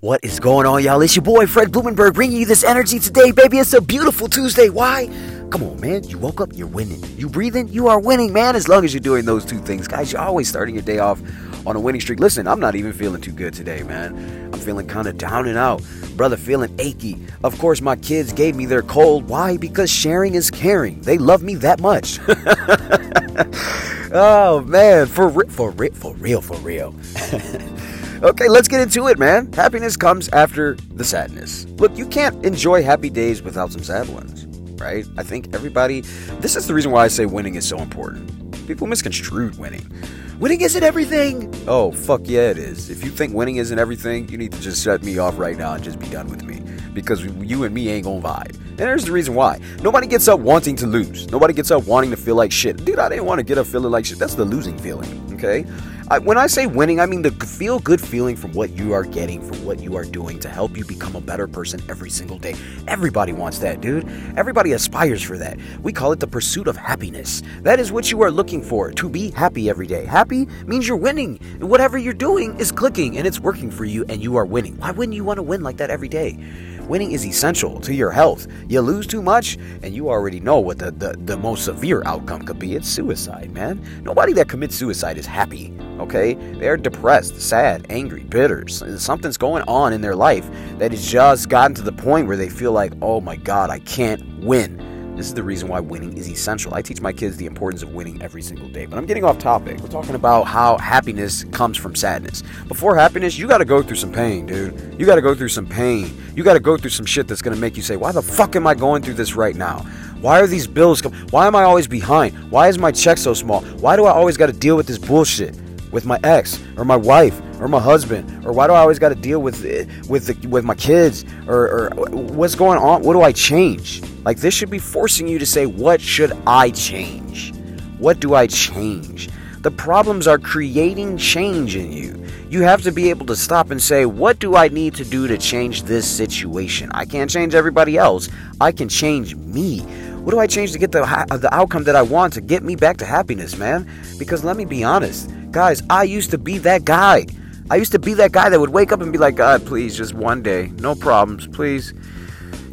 What is going on, y'all? It's your boy Fred Blumenberg bringing you this energy today, baby. It's a beautiful Tuesday. Why? Come on, man. You woke up, you're winning. You breathing, you are winning, man. As long as you're doing those two things, guys, you're always starting your day off on a winning streak. Listen, I'm not even feeling too good today, man. I'm feeling kind of down and out. Brother, feeling achy. Of course, my kids gave me their cold. Why? Because sharing is caring. They love me that much. oh, man. For, ri- for, ri- for real, for real. Okay, let's get into it, man. Happiness comes after the sadness. Look, you can't enjoy happy days without some sad ones, right? I think everybody, this is the reason why I say winning is so important. People misconstrued winning. Winning isn't everything. Oh, fuck yeah, it is. If you think winning isn't everything, you need to just shut me off right now and just be done with me. Because you and me ain't gonna vibe. And there's the reason why. Nobody gets up wanting to lose. Nobody gets up wanting to feel like shit. Dude, I didn't want to get up feeling like shit. That's the losing feeling, okay? I, when I say winning, I mean the feel good feeling from what you are getting, from what you are doing to help you become a better person every single day. Everybody wants that, dude. Everybody aspires for that. We call it the pursuit of happiness. That is what you are looking for, to be happy every day. Happy means you're winning. Whatever you're doing is clicking and it's working for you and you are winning. Why wouldn't you want to win like that every day? Winning is essential to your health. You lose too much, and you already know what the, the, the most severe outcome could be. It's suicide, man. Nobody that commits suicide is happy, okay? They're depressed, sad, angry, bitter. Something's going on in their life that has just gotten to the point where they feel like, oh my God, I can't win. This is the reason why winning is essential. I teach my kids the importance of winning every single day. But I'm getting off topic. We're talking about how happiness comes from sadness. Before happiness, you got to go through some pain, dude. You got to go through some pain. You got to go through some shit that's going to make you say, why the fuck am I going through this right now? Why are these bills come? Why am I always behind? Why is my check so small? Why do I always got to deal with this bullshit? with my ex or my wife or my husband or why do I always got to deal with it, with the, with my kids or, or what's going on what do I change like this should be forcing you to say what should I change? What do I change? The problems are creating change in you. You have to be able to stop and say what do I need to do to change this situation? I can't change everybody else. I can change me. What do I change to get the the outcome that I want to get me back to happiness man? Because let me be honest Guys, I used to be that guy. I used to be that guy that would wake up and be like, God, please, just one day, no problems, please.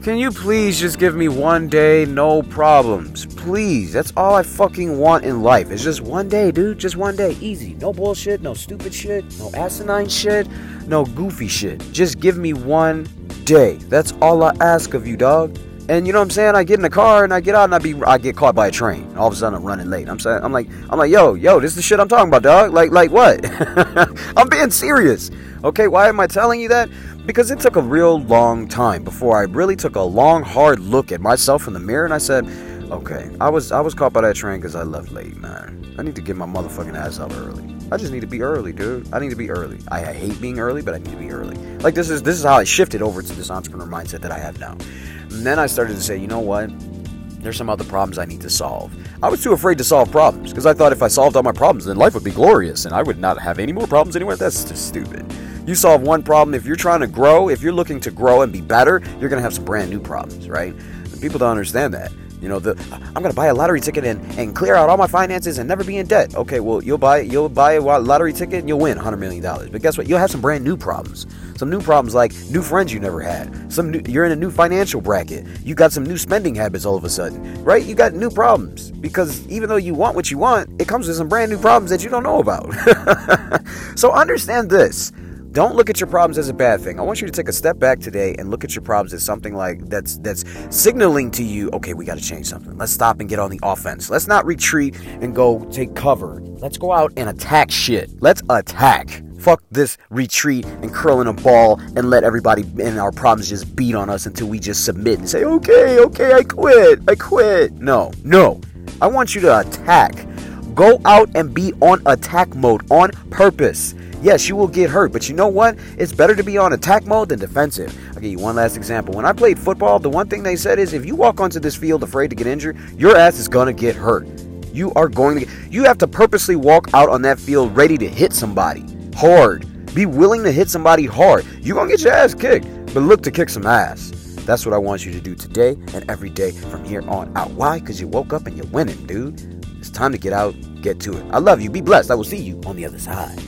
Can you please just give me one day, no problems? Please. That's all I fucking want in life. It's just one day, dude. Just one day. Easy. No bullshit, no stupid shit, no asinine shit, no goofy shit. Just give me one day. That's all I ask of you, dog. And you know what I'm saying? I get in the car and I get out and I be I get caught by a train. All of a sudden I'm running late. I'm saying I'm like I'm like yo yo this is the shit I'm talking about dog. Like like what? I'm being serious. Okay, why am I telling you that? Because it took a real long time before I really took a long hard look at myself in the mirror and I said, okay, I was I was caught by that train because I left late, man. I need to get my motherfucking ass up early. I just need to be early, dude. I need to be early. I, I hate being early, but I need to be early. Like this is this is how I shifted over to this entrepreneur mindset that I have now. And then I started to say, you know what? There's some other problems I need to solve. I was too afraid to solve problems because I thought if I solved all my problems, then life would be glorious and I would not have any more problems anywhere. That's just stupid. You solve one problem. If you're trying to grow, if you're looking to grow and be better, you're going to have some brand new problems, right? And people don't understand that. You know, the I'm gonna buy a lottery ticket and, and clear out all my finances and never be in debt. Okay, well you'll buy you'll buy a lottery ticket and you'll win 100 million dollars. But guess what? You'll have some brand new problems. Some new problems like new friends you never had. Some new, you're in a new financial bracket. You got some new spending habits all of a sudden, right? You got new problems because even though you want what you want, it comes with some brand new problems that you don't know about. so understand this don't look at your problems as a bad thing. I want you to take a step back today and look at your problems as something like that's that's signaling to you, okay, we got to change something. Let's stop and get on the offense. Let's not retreat and go take cover. Let's go out and attack shit. Let's attack. Fuck this retreat and curl in a ball and let everybody and our problems just beat on us until we just submit and say, okay, okay, I quit, I quit. No, no. I want you to attack. Go out and be on attack mode on purpose. Yes, you will get hurt, but you know what? It's better to be on attack mode than defensive. I'll give you one last example. When I played football, the one thing they said is if you walk onto this field afraid to get injured, your ass is going to get hurt. You are going to get, you have to purposely walk out on that field ready to hit somebody hard. Be willing to hit somebody hard. You're going to get your ass kicked, but look to kick some ass. That's what I want you to do today and every day from here on out. Why? Because you woke up and you're winning, dude. It's time to get out, get to it. I love you. Be blessed. I will see you on the other side.